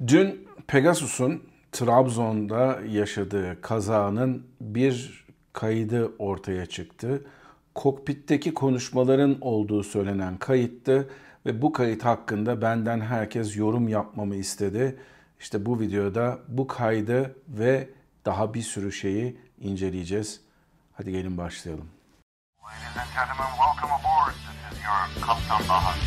Dün Pegasus'un Trabzon'da yaşadığı kazanın bir kaydı ortaya çıktı. Kokpitteki konuşmaların olduğu söylenen kayıttı ve bu kayıt hakkında benden herkes yorum yapmamı istedi. İşte bu videoda bu kaydı ve daha bir sürü şeyi inceleyeceğiz. Hadi gelin başlayalım. Ladies and gentlemen, welcome aboard. This is your Kaptan Bahar.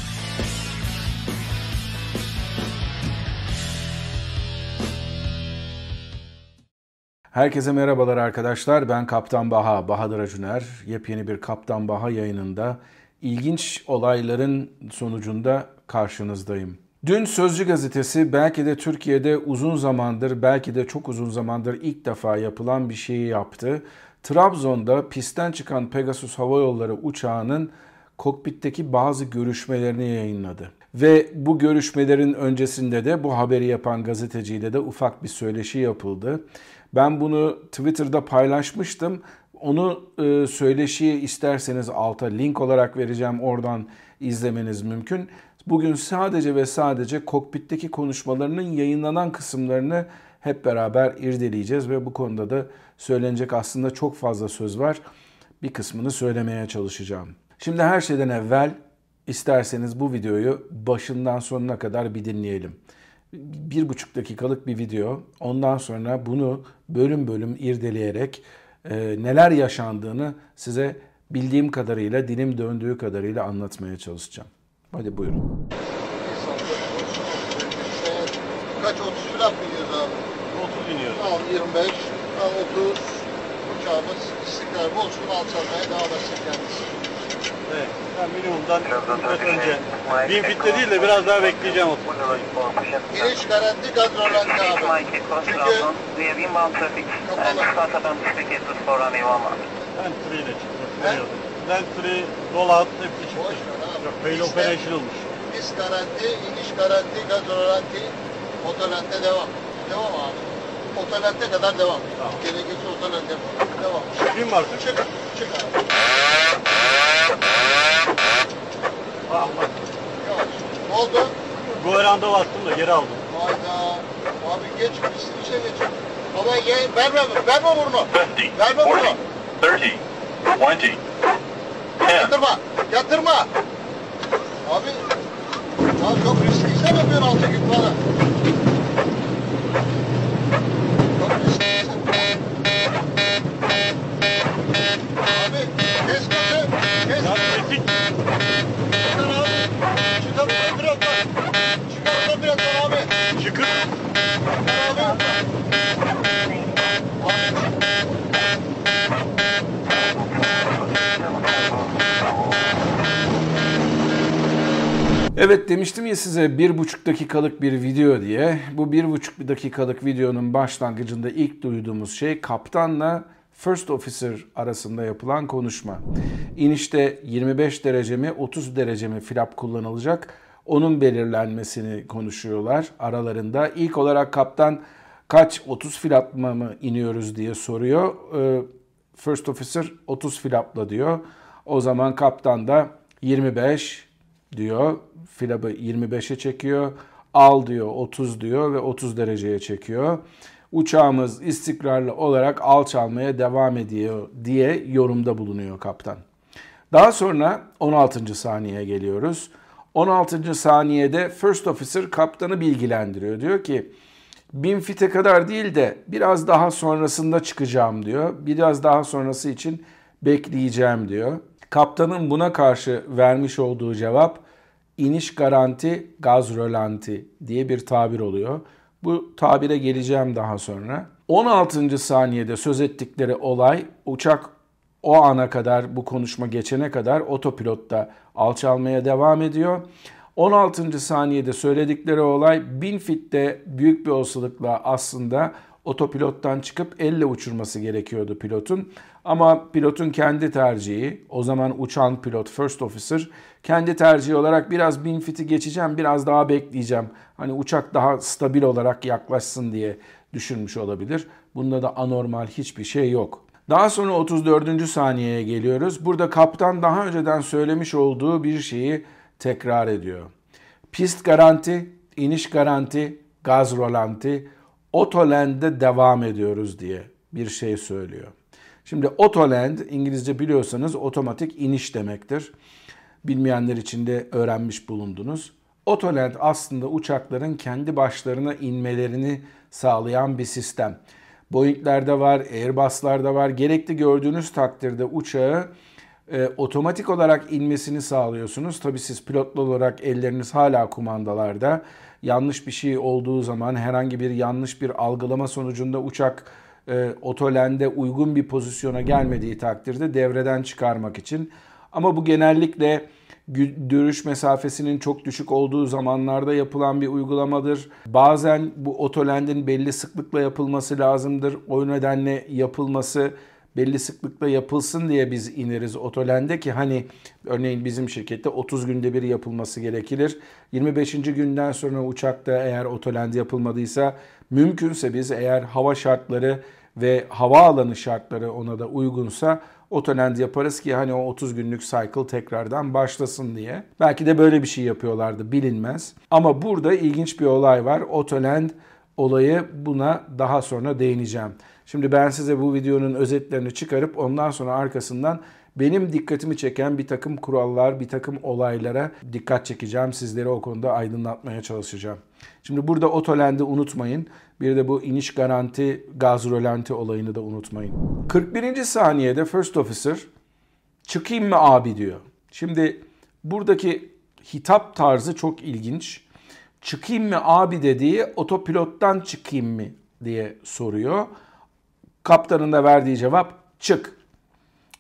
Herkese merhabalar arkadaşlar. Ben Kaptan Baha, Bahadır Acuner. Yepyeni bir Kaptan Baha yayınında ilginç olayların sonucunda karşınızdayım. Dün Sözcü gazetesi belki de Türkiye'de uzun zamandır, belki de çok uzun zamandır ilk defa yapılan bir şeyi yaptı. Trabzon'da pistten çıkan Pegasus Hava Yolları uçağının kokpitteki bazı görüşmelerini yayınladı. Ve bu görüşmelerin öncesinde de bu haberi yapan gazeteciyle de ufak bir söyleşi yapıldı. Ben bunu Twitter'da paylaşmıştım. Onu e, söyleşiyi isterseniz alta link olarak vereceğim. Oradan izlemeniz mümkün. Bugün sadece ve sadece kokpitteki konuşmalarının yayınlanan kısımlarını hep beraber irdeleyeceğiz ve bu konuda da söylenecek aslında çok fazla söz var. Bir kısmını söylemeye çalışacağım. Şimdi her şeyden evvel isterseniz bu videoyu başından sonuna kadar bir dinleyelim bir buçuk dakikalık bir video. Ondan sonra bunu bölüm bölüm irdeleyerek e, neler yaşandığını size bildiğim kadarıyla, dilim döndüğü kadarıyla anlatmaya çalışacağım. Hadi buyurun. Kaç 30 falan mı gidiyoruz abi? 30 iniyoruz. Tamam 25, tamam 30. Uçağımız istikrar olsun alçalmaya devam etsin kendisi. Evet. Ben minimumdan biraz önce. Bin fitte değil de biraz daha bekleyeceğim 30. Giriş garanti gaz rolanti abi. Çünkü kapalı. Ben 3 ile çıktım. Ben 3 dolar hepsi çıktı. Fail Bizde- operationalmış. Biz garanti, iniş garanti, gaz rolanti, otolente devam. Devam abi. Otolente kadar devam. Tamam. Gerekirse otolente devam. Bin var. Çık, çık abi. Allah. Yavaş. Ne oldu? Goveranda bastım da geri aldım. Hayda. Abi geç, biz işe geç. Baba ye, verme, verme burnu. 50, Verme 40, burnu. 30, 20, 10, Yatırma, yatırma. Abi, ya çok riskli sen yapıyorsun altı gün bana. Çok riskli. Abi, kes gözü, kes. Ya kesik. Çıkar abi. Çıkar ulan biraz daha. Çıkar ulan biraz daha abi. Çıkın. Çıkar abi. Abi, Evet demiştim ya size bir buçuk dakikalık bir video diye. Bu bir buçuk dakikalık videonun başlangıcında ilk duyduğumuz şey kaptanla First Officer arasında yapılan konuşma. İnişte 25 derece mi 30 derece mi flap kullanılacak onun belirlenmesini konuşuyorlar aralarında. İlk olarak kaptan kaç 30 flapla mı iniyoruz diye soruyor. Ee, First Officer 30 flapla diyor. O zaman kaptan da 25 diyor. Flabı 25'e çekiyor. Al diyor 30 diyor ve 30 dereceye çekiyor. Uçağımız istikrarlı olarak alçalmaya devam ediyor diye yorumda bulunuyor kaptan. Daha sonra 16. saniyeye geliyoruz. 16. saniyede First Officer kaptanı bilgilendiriyor. Diyor ki 1000 fite kadar değil de biraz daha sonrasında çıkacağım diyor. Biraz daha sonrası için bekleyeceğim diyor. Kaptanın buna karşı vermiş olduğu cevap iniş garanti gaz rölanti diye bir tabir oluyor. Bu tabire geleceğim daha sonra. 16. saniyede söz ettikleri olay uçak o ana kadar bu konuşma geçene kadar otopilotta alçalmaya devam ediyor. 16. saniyede söyledikleri olay 1000 fitte büyük bir olasılıkla aslında otopilottan çıkıp elle uçurması gerekiyordu pilotun. Ama pilotun kendi tercihi, o zaman uçan pilot, first officer, kendi tercihi olarak biraz 1000 fiti geçeceğim, biraz daha bekleyeceğim. Hani uçak daha stabil olarak yaklaşsın diye düşünmüş olabilir. Bunda da anormal hiçbir şey yok. Daha sonra 34. saniyeye geliyoruz. Burada kaptan daha önceden söylemiş olduğu bir şeyi tekrar ediyor. Pist garanti, iniş garanti, gaz rolanti, Autoland'de devam ediyoruz diye bir şey söylüyor. Şimdi Autoland İngilizce biliyorsanız otomatik iniş demektir. Bilmeyenler için de öğrenmiş bulundunuz. Autoland aslında uçakların kendi başlarına inmelerini sağlayan bir sistem. Boeing'lerde var, Airbus'larda var. Gerekli gördüğünüz takdirde uçağı e, otomatik olarak inmesini sağlıyorsunuz. Tabii siz pilotlu olarak elleriniz hala kumandalarda. Yanlış bir şey olduğu zaman herhangi bir yanlış bir algılama sonucunda uçak e, otolende uygun bir pozisyona gelmediği takdirde devreden çıkarmak için. Ama bu genellikle görüş mesafesinin çok düşük olduğu zamanlarda yapılan bir uygulamadır. Bazen bu otolendin belli sıklıkla yapılması lazımdır. O nedenle yapılması belli sıklıkla yapılsın diye biz ineriz otolende ki hani örneğin bizim şirkette 30 günde bir yapılması gerekir. 25. günden sonra uçakta eğer otolend yapılmadıysa mümkünse biz eğer hava şartları ve havaalanı şartları ona da uygunsa otolend yaparız ki hani o 30 günlük cycle tekrardan başlasın diye. Belki de böyle bir şey yapıyorlardı bilinmez. Ama burada ilginç bir olay var. Otolend olayı buna daha sonra değineceğim. Şimdi ben size bu videonun özetlerini çıkarıp ondan sonra arkasından benim dikkatimi çeken bir takım kurallar, bir takım olaylara dikkat çekeceğim. Sizleri o konuda aydınlatmaya çalışacağım. Şimdi burada otolend'i unutmayın. Bir de bu iniş garanti, gaz rolanti olayını da unutmayın. 41. saniyede First Officer çıkayım mı abi diyor. Şimdi buradaki hitap tarzı çok ilginç. Çıkayım mı abi dediği otopilottan çıkayım mı diye soruyor. Kaptanın da verdiği cevap çık.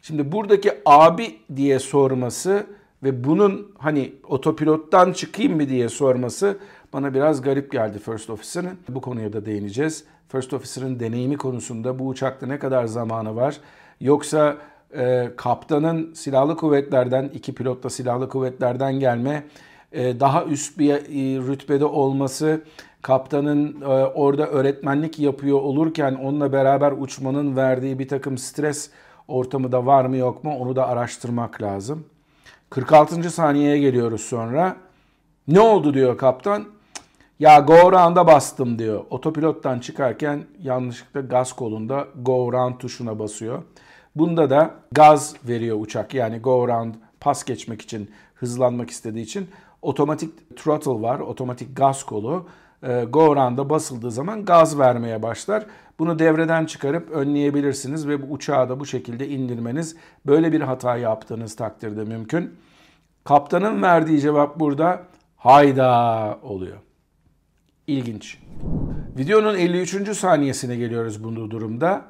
Şimdi buradaki abi diye sorması ve bunun hani otopilottan çıkayım mı diye sorması bana biraz garip geldi First Officer'ın. Bu konuya da değineceğiz. First Officer'ın deneyimi konusunda bu uçakta ne kadar zamanı var? Yoksa e, kaptanın silahlı kuvvetlerden, iki pilot da silahlı kuvvetlerden gelme, e, daha üst bir e, rütbede olması, kaptanın e, orada öğretmenlik yapıyor olurken onunla beraber uçmanın verdiği bir takım stres ortamı da var mı yok mu onu da araştırmak lazım. 46. saniyeye geliyoruz sonra. Ne oldu diyor kaptan. Ya go round'a bastım diyor. Otopilottan çıkarken yanlışlıkla gaz kolunda go round tuşuna basıyor. Bunda da gaz veriyor uçak. Yani go round pas geçmek için, hızlanmak istediği için otomatik throttle var, otomatik gaz kolu. E, go round'a basıldığı zaman gaz vermeye başlar. Bunu devreden çıkarıp önleyebilirsiniz ve bu uçağı da bu şekilde indirmeniz böyle bir hata yaptığınız takdirde mümkün. Kaptanın verdiği cevap burada hayda oluyor. İlginç. Videonun 53. saniyesine geliyoruz bu durumda.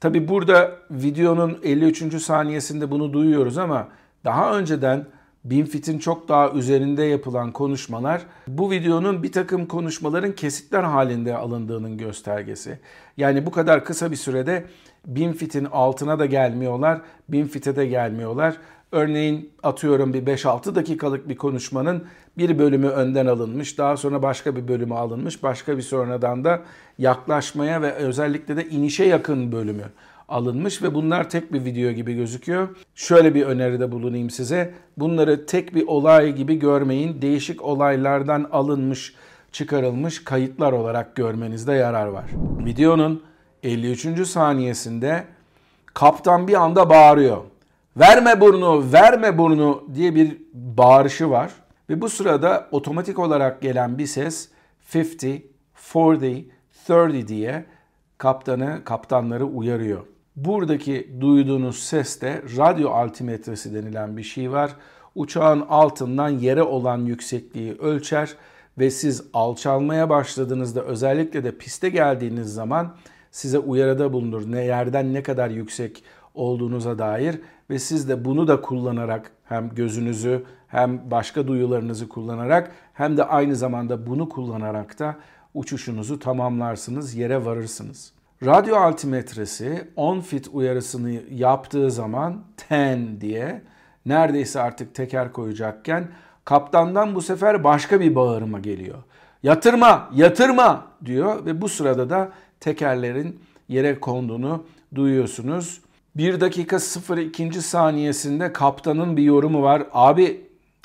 Tabi burada videonun 53. saniyesinde bunu duyuyoruz ama daha önceden Binfit'in çok daha üzerinde yapılan konuşmalar bu videonun bir takım konuşmaların kesitler halinde alındığının göstergesi. Yani bu kadar kısa bir sürede Binfit'in altına da gelmiyorlar, Binfit'e de gelmiyorlar. Örneğin atıyorum bir 5-6 dakikalık bir konuşmanın bir bölümü önden alınmış, daha sonra başka bir bölümü alınmış, başka bir sonradan da yaklaşmaya ve özellikle de inişe yakın bölümü alınmış ve bunlar tek bir video gibi gözüküyor. Şöyle bir öneride bulunayım size. Bunları tek bir olay gibi görmeyin. Değişik olaylardan alınmış, çıkarılmış kayıtlar olarak görmenizde yarar var. Videonun 53. saniyesinde kaptan bir anda bağırıyor. Verme burnu, verme burnu diye bir bağırışı var. Ve bu sırada otomatik olarak gelen bir ses 50, 40, 30 diye kaptanı, kaptanları uyarıyor. Buradaki duyduğunuz ses de radyo altimetresi denilen bir şey var. Uçağın altından yere olan yüksekliği ölçer ve siz alçalmaya başladığınızda özellikle de piste geldiğiniz zaman size uyarıda bulunur. Ne yerden ne kadar yüksek olduğunuza dair ve siz de bunu da kullanarak hem gözünüzü hem başka duyularınızı kullanarak hem de aynı zamanda bunu kullanarak da uçuşunuzu tamamlarsınız, yere varırsınız. Radyo altimetresi 10 fit uyarısını yaptığı zaman 10 diye neredeyse artık teker koyacakken kaptandan bu sefer başka bir bağırma geliyor. Yatırma, yatırma diyor ve bu sırada da tekerlerin yere konduğunu duyuyorsunuz. 1 dakika 02. saniyesinde kaptanın bir yorumu var. Abi,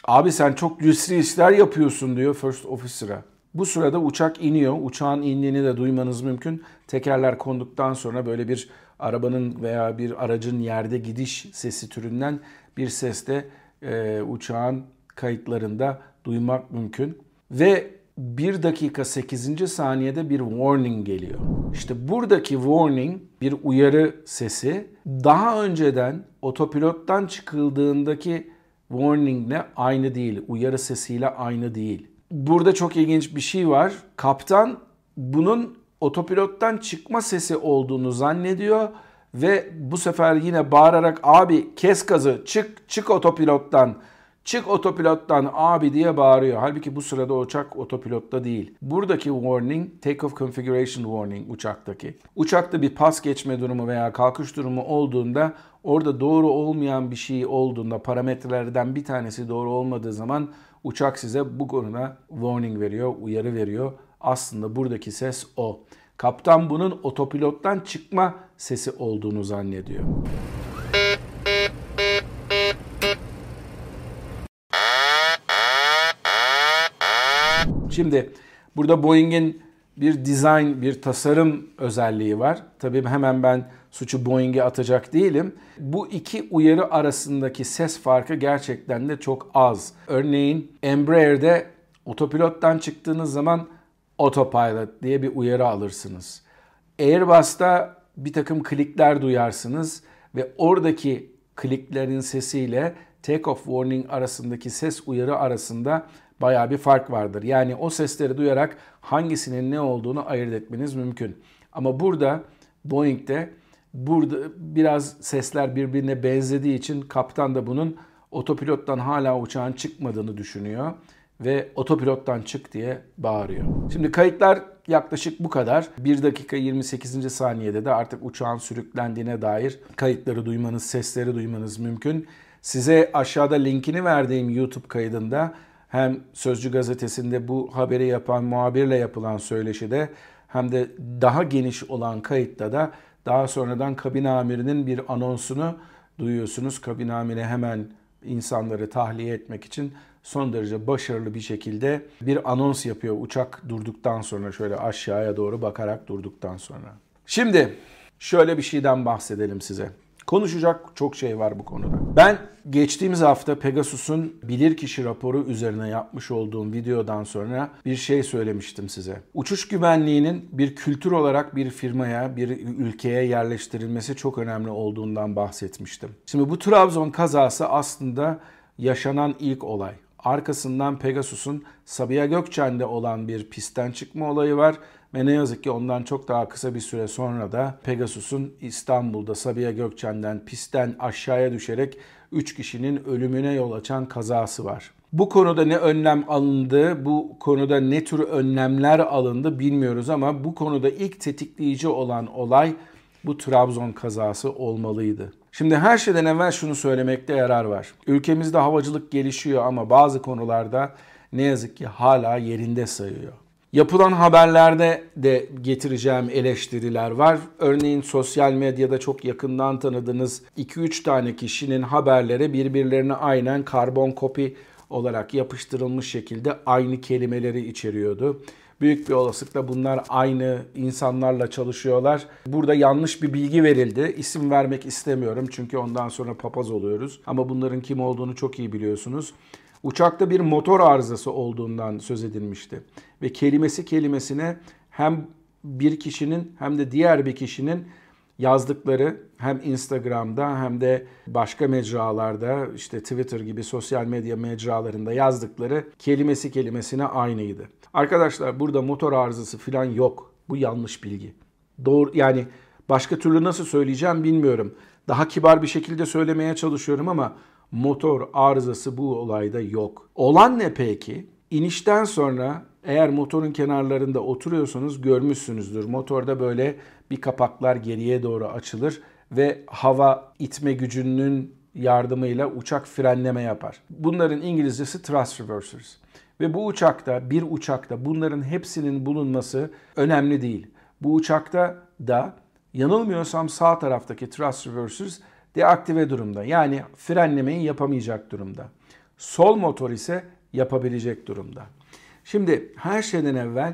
abi sen çok cüsri işler yapıyorsun diyor First Officer'a. Bu sırada uçak iniyor. Uçağın indiğini de duymanız mümkün. Tekerler konduktan sonra böyle bir arabanın veya bir aracın yerde gidiş sesi türünden bir ses de e, uçağın kayıtlarında duymak mümkün. Ve 1 dakika 8. saniyede bir warning geliyor. İşte buradaki warning bir uyarı sesi daha önceden otopilottan çıkıldığındaki warningle aynı değil. Uyarı sesiyle aynı değil. Burada çok ilginç bir şey var. Kaptan bunun otopilottan çıkma sesi olduğunu zannediyor ve bu sefer yine bağırarak abi kes gazı çık çık otopilottan çık otopilottan abi diye bağırıyor. Halbuki bu sırada uçak otopilotta değil. Buradaki warning take off configuration warning uçaktaki. Uçakta bir pas geçme durumu veya kalkış durumu olduğunda orada doğru olmayan bir şey olduğunda parametrelerden bir tanesi doğru olmadığı zaman uçak size bu konuda warning veriyor, uyarı veriyor. Aslında buradaki ses o. Kaptan bunun otopilottan çıkma sesi olduğunu zannediyor. Şimdi burada Boeing'in bir design, bir tasarım özelliği var. Tabii hemen ben suçu Boeing'e atacak değilim. Bu iki uyarı arasındaki ses farkı gerçekten de çok az. Örneğin Embraer'de otopilottan çıktığınız zaman autopilot diye bir uyarı alırsınız. Airbus'ta bir takım klikler duyarsınız ve oradaki kliklerin sesiyle take off warning arasındaki ses uyarı arasında baya bir fark vardır. Yani o sesleri duyarak hangisinin ne olduğunu ayırt etmeniz mümkün. Ama burada Boeing'de burada biraz sesler birbirine benzediği için kaptan da bunun otopilottan hala uçağın çıkmadığını düşünüyor ve otopilottan çık diye bağırıyor. Şimdi kayıtlar yaklaşık bu kadar. 1 dakika 28. saniyede de artık uçağın sürüklendiğine dair kayıtları duymanız, sesleri duymanız mümkün. Size aşağıda linkini verdiğim YouTube kaydında hem Sözcü gazetesinde bu haberi yapan muhabirle yapılan söyleşide hem de daha geniş olan kayıtta da daha sonradan kabin amirinin bir anonsunu duyuyorsunuz. Kabin amiri hemen insanları tahliye etmek için son derece başarılı bir şekilde bir anons yapıyor uçak durduktan sonra şöyle aşağıya doğru bakarak durduktan sonra. Şimdi şöyle bir şeyden bahsedelim size. Konuşacak çok şey var bu konuda. Ben geçtiğimiz hafta Pegasus'un bilirkişi raporu üzerine yapmış olduğum videodan sonra bir şey söylemiştim size. Uçuş güvenliğinin bir kültür olarak bir firmaya, bir ülkeye yerleştirilmesi çok önemli olduğundan bahsetmiştim. Şimdi bu Trabzon kazası aslında yaşanan ilk olay. Arkasından Pegasus'un Sabiha Gökçen'de olan bir pistten çıkma olayı var ve ne yazık ki ondan çok daha kısa bir süre sonra da Pegasus'un İstanbul'da Sabiha Gökçen'den pistten aşağıya düşerek 3 kişinin ölümüne yol açan kazası var. Bu konuda ne önlem alındı, bu konuda ne tür önlemler alındı bilmiyoruz ama bu konuda ilk tetikleyici olan olay bu Trabzon kazası olmalıydı. Şimdi her şeyden evvel şunu söylemekte yarar var. Ülkemizde havacılık gelişiyor ama bazı konularda ne yazık ki hala yerinde sayıyor. Yapılan haberlerde de getireceğim eleştiriler var. Örneğin sosyal medyada çok yakından tanıdığınız 2-3 tane kişinin haberlere birbirlerine aynen karbon kopi olarak yapıştırılmış şekilde aynı kelimeleri içeriyordu. Büyük bir olasılıkla bunlar aynı insanlarla çalışıyorlar. Burada yanlış bir bilgi verildi. İsim vermek istemiyorum çünkü ondan sonra papaz oluyoruz. Ama bunların kim olduğunu çok iyi biliyorsunuz. Uçakta bir motor arızası olduğundan söz edilmişti. Ve kelimesi kelimesine hem bir kişinin hem de diğer bir kişinin yazdıkları hem Instagram'da hem de başka mecralarda işte Twitter gibi sosyal medya mecralarında yazdıkları kelimesi kelimesine aynıydı. Arkadaşlar burada motor arızası falan yok. Bu yanlış bilgi. Doğru yani başka türlü nasıl söyleyeceğim bilmiyorum. Daha kibar bir şekilde söylemeye çalışıyorum ama motor arızası bu olayda yok. Olan ne peki? İnişten sonra eğer motorun kenarlarında oturuyorsanız görmüşsünüzdür. Motorda böyle bir kapaklar geriye doğru açılır ve hava itme gücünün yardımıyla uçak frenleme yapar. Bunların İngilizcesi thrust reversers. Ve bu uçakta, bir uçakta bunların hepsinin bulunması önemli değil. Bu uçakta da yanılmıyorsam sağ taraftaki thrust reversers deaktive durumda. Yani frenlemeyi yapamayacak durumda. Sol motor ise yapabilecek durumda. Şimdi her şeyden evvel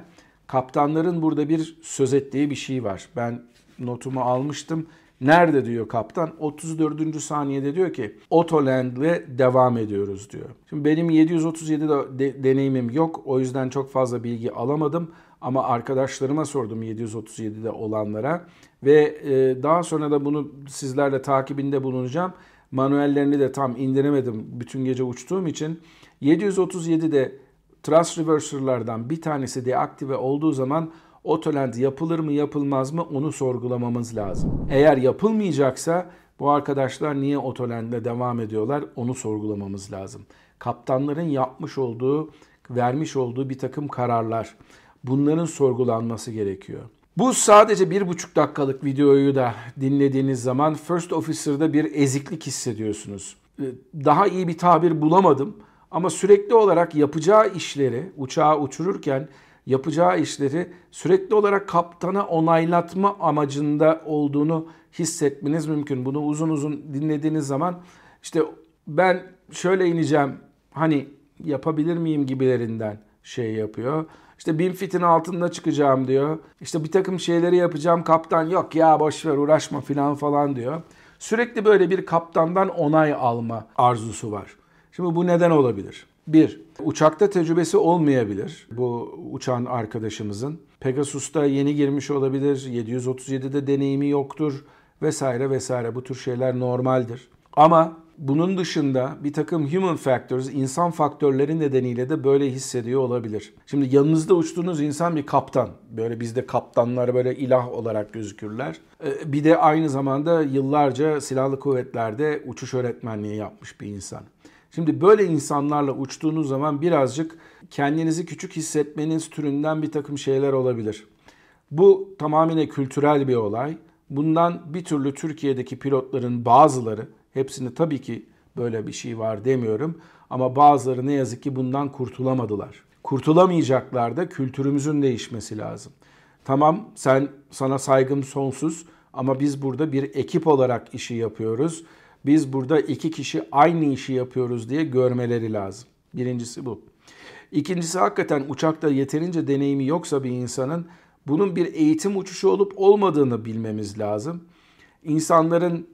kaptanların burada bir söz ettiği bir şey var. Ben notumu almıştım. Nerede diyor kaptan? 34. saniyede diyor ki Autoland'le devam ediyoruz diyor. Şimdi benim 737 de, deneyimim yok. O yüzden çok fazla bilgi alamadım. Ama arkadaşlarıma sordum 737'de olanlara. Ve e, daha sonra da bunu sizlerle takibinde bulunacağım. Manuellerini de tam indiremedim bütün gece uçtuğum için. 737'de thrust reverser'lardan bir tanesi deaktive olduğu zaman Autoland yapılır mı yapılmaz mı onu sorgulamamız lazım. Eğer yapılmayacaksa bu arkadaşlar niye Autoland'le devam ediyorlar onu sorgulamamız lazım. Kaptanların yapmış olduğu, vermiş olduğu bir takım kararlar. Bunların sorgulanması gerekiyor. Bu sadece bir buçuk dakikalık videoyu da dinlediğiniz zaman First Officer'da bir eziklik hissediyorsunuz. Ee, daha iyi bir tabir bulamadım ama sürekli olarak yapacağı işleri uçağı uçururken yapacağı işleri sürekli olarak kaptana onaylatma amacında olduğunu hissetmeniz mümkün. Bunu uzun uzun dinlediğiniz zaman işte ben şöyle ineceğim hani yapabilir miyim gibilerinden şey yapıyor. İşte bin fitin altında çıkacağım diyor. İşte bir takım şeyleri yapacağım kaptan yok ya boş ver uğraşma filan falan diyor. Sürekli böyle bir kaptandan onay alma arzusu var. Şimdi bu neden olabilir? Bir, uçakta tecrübesi olmayabilir bu uçağın arkadaşımızın. Pegasus'ta yeni girmiş olabilir, 737'de deneyimi yoktur vesaire vesaire bu tür şeyler normaldir. Ama bunun dışında bir takım human factors, insan faktörleri nedeniyle de böyle hissediyor olabilir. Şimdi yanınızda uçtuğunuz insan bir kaptan. Böyle bizde kaptanlar böyle ilah olarak gözükürler. Ee, bir de aynı zamanda yıllarca silahlı kuvvetlerde uçuş öğretmenliği yapmış bir insan. Şimdi böyle insanlarla uçtuğunuz zaman birazcık kendinizi küçük hissetmeniz türünden bir takım şeyler olabilir. Bu tamamen kültürel bir olay. Bundan bir türlü Türkiye'deki pilotların bazıları, hepsini tabii ki böyle bir şey var demiyorum ama bazıları ne yazık ki bundan kurtulamadılar. Kurtulamayacaklar da kültürümüzün değişmesi lazım. Tamam sen sana saygım sonsuz ama biz burada bir ekip olarak işi yapıyoruz biz burada iki kişi aynı işi yapıyoruz diye görmeleri lazım. Birincisi bu. İkincisi hakikaten uçakta yeterince deneyimi yoksa bir insanın bunun bir eğitim uçuşu olup olmadığını bilmemiz lazım. İnsanların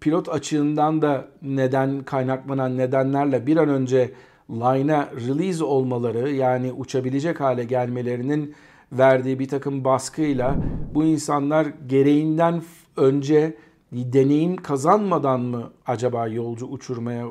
pilot açığından da neden kaynaklanan nedenlerle bir an önce line'a release olmaları yani uçabilecek hale gelmelerinin verdiği bir takım baskıyla bu insanlar gereğinden önce deneyim kazanmadan mı acaba yolcu uçurmaya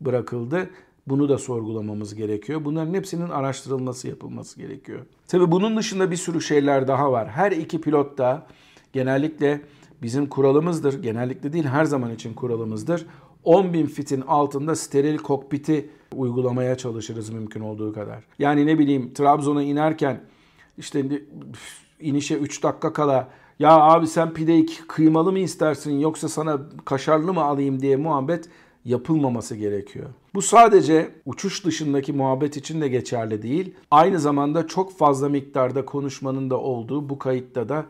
bırakıldı? Bunu da sorgulamamız gerekiyor. Bunların hepsinin araştırılması yapılması gerekiyor. Tabi bunun dışında bir sürü şeyler daha var. Her iki pilot da genellikle bizim kuralımızdır. Genellikle değil her zaman için kuralımızdır. 10 bin fitin altında steril kokpiti uygulamaya çalışırız mümkün olduğu kadar. Yani ne bileyim Trabzon'a inerken işte inişe 3 dakika kala ya abi sen pideyi kıymalı mı istersin yoksa sana kaşarlı mı alayım diye muhabbet yapılmaması gerekiyor. Bu sadece uçuş dışındaki muhabbet için de geçerli değil. Aynı zamanda çok fazla miktarda konuşmanın da olduğu bu kayıtta da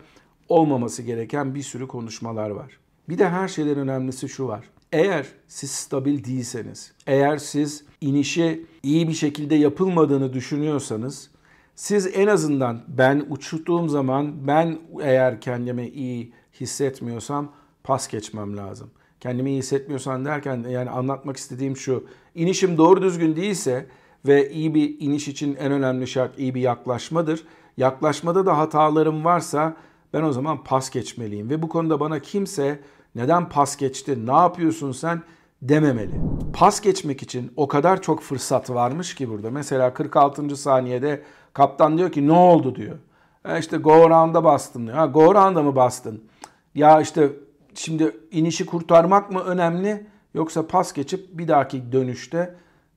olmaması gereken bir sürü konuşmalar var. Bir de her şeyden önemlisi şu var. Eğer siz stabil değilseniz, eğer siz inişi iyi bir şekilde yapılmadığını düşünüyorsanız siz en azından ben uçtuğum zaman ben eğer kendimi iyi hissetmiyorsam pas geçmem lazım. Kendimi iyi hissetmiyorsan derken yani anlatmak istediğim şu. İnişim doğru düzgün değilse ve iyi bir iniş için en önemli şart iyi bir yaklaşmadır. Yaklaşmada da hatalarım varsa ben o zaman pas geçmeliyim. Ve bu konuda bana kimse neden pas geçti, ne yapıyorsun sen dememeli. Pas geçmek için o kadar çok fırsat varmış ki burada. Mesela 46. saniyede Kaptan diyor ki ne oldu diyor. E işte go around'a bastım diyor. Ha go around'a mı bastın? Ya işte şimdi inişi kurtarmak mı önemli yoksa pas geçip bir dahaki dönüşte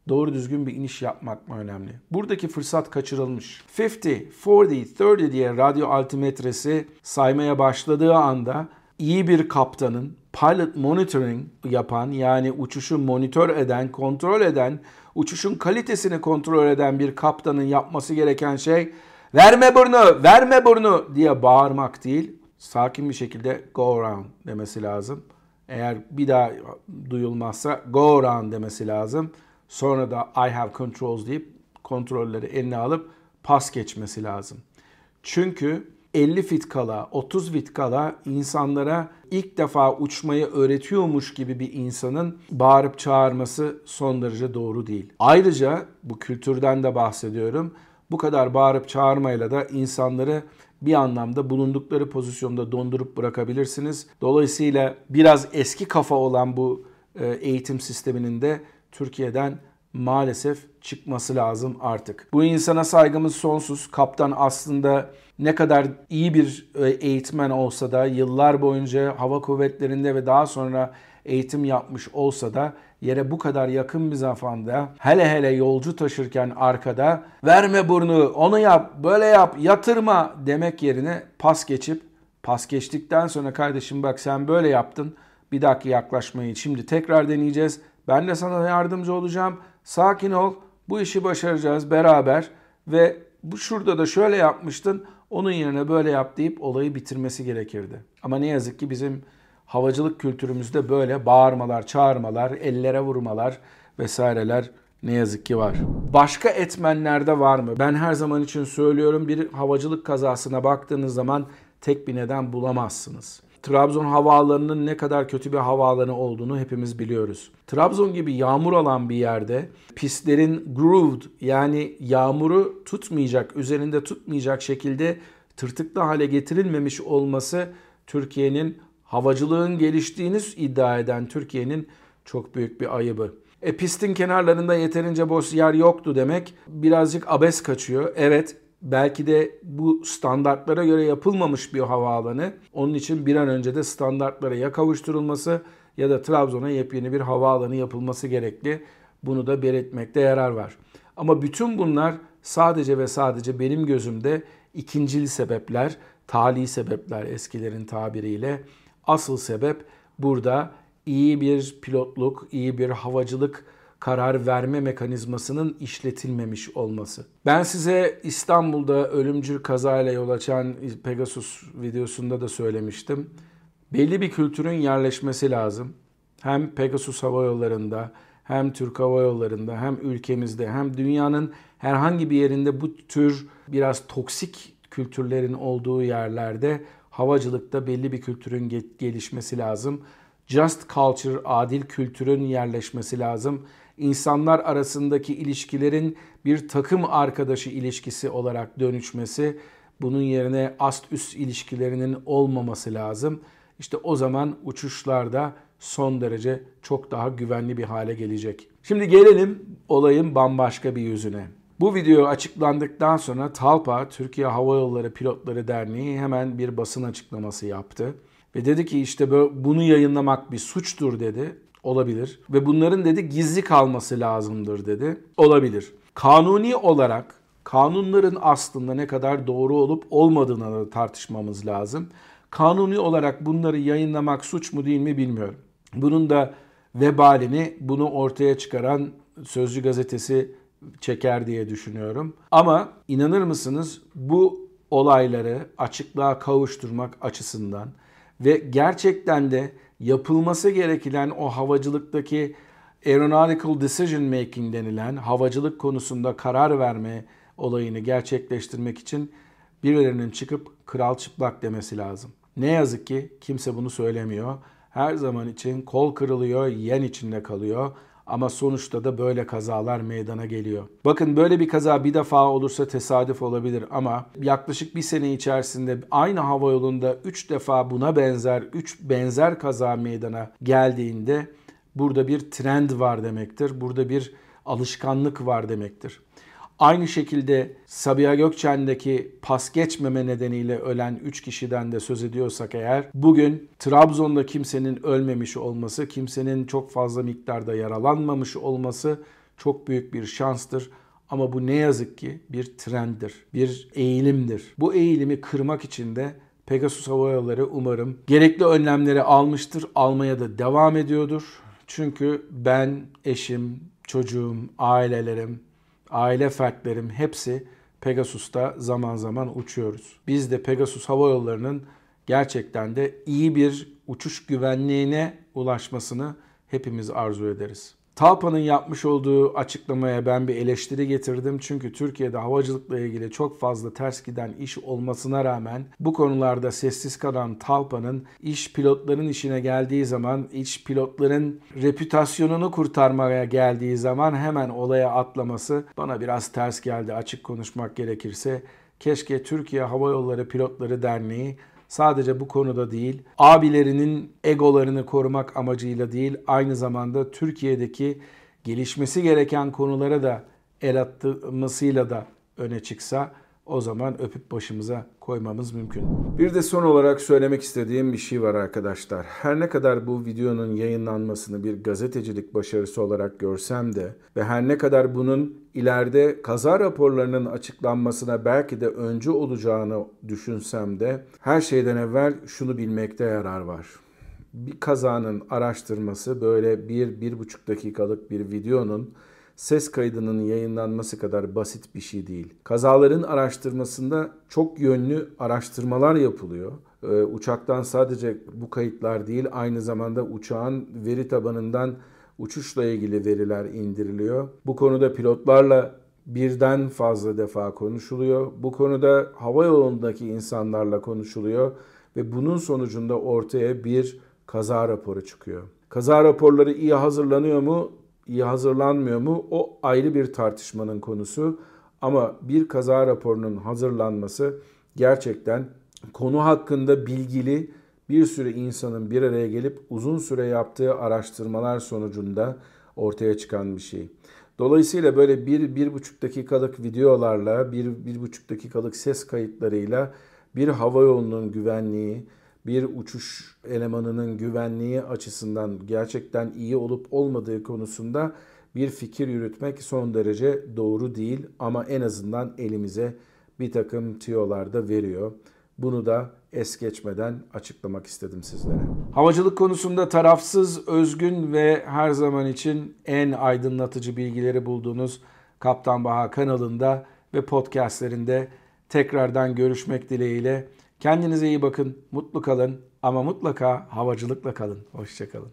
doğru düzgün bir iniş yapmak mı önemli? Buradaki fırsat kaçırılmış. 50, 40, 30 diye radyo altimetresi saymaya başladığı anda iyi bir kaptanın pilot monitoring yapan yani uçuşu monitör eden, kontrol eden uçuşun kalitesini kontrol eden bir kaptanın yapması gereken şey verme burnu, verme burnu diye bağırmak değil. Sakin bir şekilde go around demesi lazım. Eğer bir daha duyulmazsa go around demesi lazım. Sonra da I have controls deyip kontrolleri eline alıp pas geçmesi lazım. Çünkü 50 fit kala, 30 fit kala insanlara ilk defa uçmayı öğretiyormuş gibi bir insanın bağırıp çağırması son derece doğru değil. Ayrıca bu kültürden de bahsediyorum. Bu kadar bağırıp çağırmayla da insanları bir anlamda bulundukları pozisyonda dondurup bırakabilirsiniz. Dolayısıyla biraz eski kafa olan bu e, eğitim sisteminin de Türkiye'den maalesef çıkması lazım artık. Bu insana saygımız sonsuz. Kaptan aslında ne kadar iyi bir e, eğitmen olsa da yıllar boyunca hava kuvvetlerinde ve daha sonra eğitim yapmış olsa da yere bu kadar yakın bir zamanda hele hele yolcu taşırken arkada verme burnu onu yap böyle yap yatırma demek yerine pas geçip pas geçtikten sonra kardeşim bak sen böyle yaptın bir dahaki yaklaşmayı şimdi tekrar deneyeceğiz. Ben de sana yardımcı olacağım. Sakin ol. Bu işi başaracağız beraber ve bu şurada da şöyle yapmıştın. Onun yerine böyle yap deyip olayı bitirmesi gerekirdi. Ama ne yazık ki bizim havacılık kültürümüzde böyle bağırmalar, çağırmalar, ellere vurmalar vesaireler ne yazık ki var. Başka etmenlerde var mı? Ben her zaman için söylüyorum bir havacılık kazasına baktığınız zaman tek bir neden bulamazsınız. Trabzon havaalanının ne kadar kötü bir havaalanı olduğunu hepimiz biliyoruz. Trabzon gibi yağmur alan bir yerde pistlerin grooved yani yağmuru tutmayacak, üzerinde tutmayacak şekilde tırtıklı hale getirilmemiş olması Türkiye'nin havacılığın geliştiğini iddia eden Türkiye'nin çok büyük bir ayıbı. E pistin kenarlarında yeterince boş yer yoktu demek birazcık abes kaçıyor. Evet belki de bu standartlara göre yapılmamış bir havaalanı. Onun için bir an önce de standartlara ya kavuşturulması ya da Trabzon'a yepyeni bir havaalanı yapılması gerekli. Bunu da belirtmekte yarar var. Ama bütün bunlar sadece ve sadece benim gözümde ikincil sebepler, tali sebepler eskilerin tabiriyle. Asıl sebep burada iyi bir pilotluk, iyi bir havacılık karar verme mekanizmasının işletilmemiş olması. Ben size İstanbul'da ölümcül kazayla yol açan Pegasus videosunda da söylemiştim. Belli bir kültürün yerleşmesi lazım. Hem Pegasus Hava Yolları'nda, hem Türk Hava Yolları'nda, hem ülkemizde, hem dünyanın herhangi bir yerinde bu tür biraz toksik kültürlerin olduğu yerlerde havacılıkta belli bir kültürün gelişmesi lazım. Just culture, adil kültürün yerleşmesi lazım insanlar arasındaki ilişkilerin bir takım arkadaşı ilişkisi olarak dönüşmesi, bunun yerine ast üst ilişkilerinin olmaması lazım. İşte o zaman uçuşlarda son derece çok daha güvenli bir hale gelecek. Şimdi gelelim olayın bambaşka bir yüzüne. Bu video açıklandıktan sonra Talpa, Türkiye Hava Yolları Pilotları Derneği hemen bir basın açıklaması yaptı. Ve dedi ki işte bunu yayınlamak bir suçtur dedi. Olabilir. Ve bunların dedi gizli kalması lazımdır dedi. Olabilir. Kanuni olarak kanunların aslında ne kadar doğru olup olmadığını da tartışmamız lazım. Kanuni olarak bunları yayınlamak suç mu değil mi bilmiyorum. Bunun da vebalini bunu ortaya çıkaran Sözcü gazetesi çeker diye düşünüyorum. Ama inanır mısınız bu olayları açıklığa kavuşturmak açısından ve gerçekten de yapılması gereken o havacılıktaki aeronautical decision making denilen havacılık konusunda karar verme olayını gerçekleştirmek için birilerinin çıkıp kral çıplak demesi lazım. Ne yazık ki kimse bunu söylemiyor. Her zaman için kol kırılıyor, yen içinde kalıyor. Ama sonuçta da böyle kazalar meydana geliyor. Bakın böyle bir kaza bir defa olursa tesadüf olabilir ama yaklaşık bir sene içerisinde aynı hava yolunda 3 defa buna benzer 3 benzer kaza meydana geldiğinde burada bir trend var demektir. Burada bir alışkanlık var demektir. Aynı şekilde Sabiha Gökçen'deki pas geçmeme nedeniyle ölen 3 kişiden de söz ediyorsak eğer bugün Trabzon'da kimsenin ölmemiş olması, kimsenin çok fazla miktarda yaralanmamış olması çok büyük bir şanstır. Ama bu ne yazık ki bir trenddir, bir eğilimdir. Bu eğilimi kırmak için de Pegasus Hava Yolları umarım gerekli önlemleri almıştır, almaya da devam ediyordur. Çünkü ben, eşim, çocuğum, ailelerim, aile fertlerim hepsi Pegasus'ta zaman zaman uçuyoruz. Biz de Pegasus Hava Yolları'nın gerçekten de iyi bir uçuş güvenliğine ulaşmasını hepimiz arzu ederiz. Talpa'nın yapmış olduğu açıklamaya ben bir eleştiri getirdim. Çünkü Türkiye'de havacılıkla ilgili çok fazla ters giden iş olmasına rağmen bu konularda sessiz kalan Talpa'nın iş pilotların işine geldiği zaman, iş pilotların reputasyonunu kurtarmaya geldiği zaman hemen olaya atlaması bana biraz ters geldi açık konuşmak gerekirse. Keşke Türkiye Hava Yolları Pilotları Derneği sadece bu konuda değil, abilerinin egolarını korumak amacıyla değil, aynı zamanda Türkiye'deki gelişmesi gereken konulara da el atmasıyla da öne çıksa o zaman öpüp başımıza koymamız mümkün. Bir de son olarak söylemek istediğim bir şey var arkadaşlar. Her ne kadar bu videonun yayınlanmasını bir gazetecilik başarısı olarak görsem de ve her ne kadar bunun ileride kaza raporlarının açıklanmasına belki de öncü olacağını düşünsem de her şeyden evvel şunu bilmekte yarar var. Bir kazanın araştırması böyle bir, bir buçuk dakikalık bir videonun ses kaydının yayınlanması kadar basit bir şey değil. Kazaların araştırmasında çok yönlü araştırmalar yapılıyor. Ee, uçaktan sadece bu kayıtlar değil, aynı zamanda uçağın veri tabanından uçuşla ilgili veriler indiriliyor. Bu konuda pilotlarla birden fazla defa konuşuluyor. Bu konuda hava yolundaki insanlarla konuşuluyor ve bunun sonucunda ortaya bir kaza raporu çıkıyor. Kaza raporları iyi hazırlanıyor mu? İyi hazırlanmıyor mu? O ayrı bir tartışmanın konusu. Ama bir kaza raporunun hazırlanması gerçekten konu hakkında bilgili bir sürü insanın bir araya gelip uzun süre yaptığı araştırmalar sonucunda ortaya çıkan bir şey. Dolayısıyla böyle bir, bir buçuk dakikalık videolarla, bir, bir buçuk dakikalık ses kayıtlarıyla bir hava yolunun güvenliği, bir uçuş elemanının güvenliği açısından gerçekten iyi olup olmadığı konusunda bir fikir yürütmek son derece doğru değil ama en azından elimize bir takım tiyolar da veriyor. Bunu da es geçmeden açıklamak istedim sizlere. Havacılık konusunda tarafsız, özgün ve her zaman için en aydınlatıcı bilgileri bulduğunuz Kaptan Baha kanalında ve podcastlerinde tekrardan görüşmek dileğiyle. Kendinize iyi bakın, mutlu kalın ama mutlaka havacılıkla kalın. Hoşçakalın.